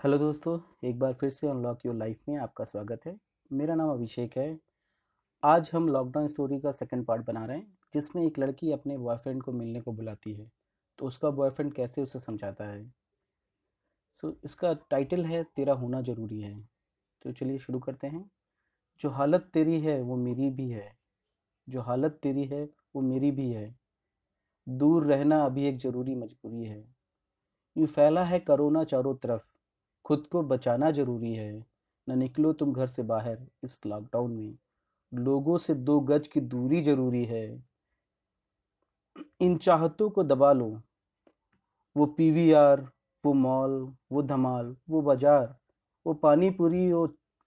Hello दोस्तों एक बार फिर से अनलॉक योर लाइफ में आपका स्वागत है। मेरा नाम अभिषेक है। आज हम लॉकडाउन स्टोरी का सेकंड पार्ट बना रहे हैं जिसमें एक लड़की अपने बॉयफ्रेंड को मिलने को बुलाती है तो उसका बॉयफ्रेंड कैसे उसे समझाता है? सो so, इसका टाइटल है तेरा होना ज़रूरी है। तो चलिए शुरू करते हैं। जो हालत तेरी है वो मेरी भी है। जो हालत तेरी है वो मेरी भी है। दूर रहना अभी एक ज़रूरी मजबूरी है। यूँ फैला है करोना चारों तरफ़। खुद को बचाना ज़रूरी है। न निकलो तुम घर से बाहर इस लॉकडाउन में। लोगों से दो गज की दूरी ज़रूरी है। इन चाहतों को दबा लो। वो पीवीआर वो मॉल, वो धमाल, वो बाज़ार, वो पानी पूरी वो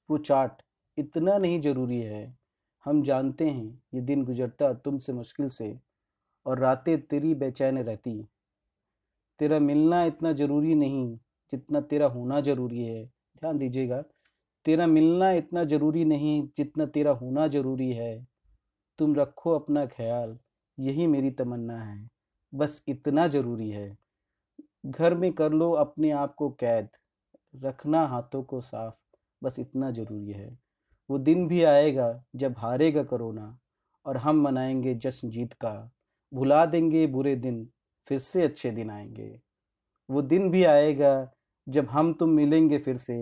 वो चाट इतना नहीं ज़रूरी है। हम जानते हैं ये दिन गुजरता तुमसे मुश्किल से और रातें तेरी बेचैन रहती। तेरा मिलना इतना ज़रूरी नहीं जितना तेरा होना ज़रूरी है, ध्यान दीजिएगा, तेरा मिलना इतना ज़रूरी नहीं जितना तेरा होना ज़रूरी है। तुम रखो अपना ख्याल, यही मेरी तमन्ना है, बस इतना ज़रूरी है। घर में कर लो अपने आप को कैद, रखना हाथों को साफ़, बस इतना ज़रूरी है। वो दिन भी आएगा जब हारेगा करोना, और हम मनाएँगे जश्न जीत का, भुला देंगे बुरे दिन, फिर से अच्छे दिन आएँगे। वो दिन भी आएगा जब हम तुम मिलेंगे फिर से,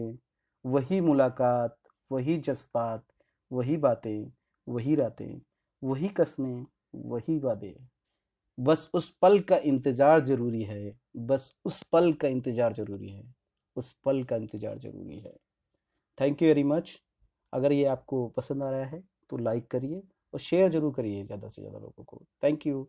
वही मुलाकात, वही जज्बात, वही बातें, वही रातें, वही कस्में, वही वादे। बस उस पल का इंतज़ार ज़रूरी है, बस उस पल का इंतज़ार ज़रूरी है, उस पल का इंतज़ार ज़रूरी है। थैंक यू वेरी मच अगर ये आपको पसंद आ रहा है तो लाइक करिए और शेयर ज़रूर करिए ज़्यादा से ज़्यादा लोगों को। Thank you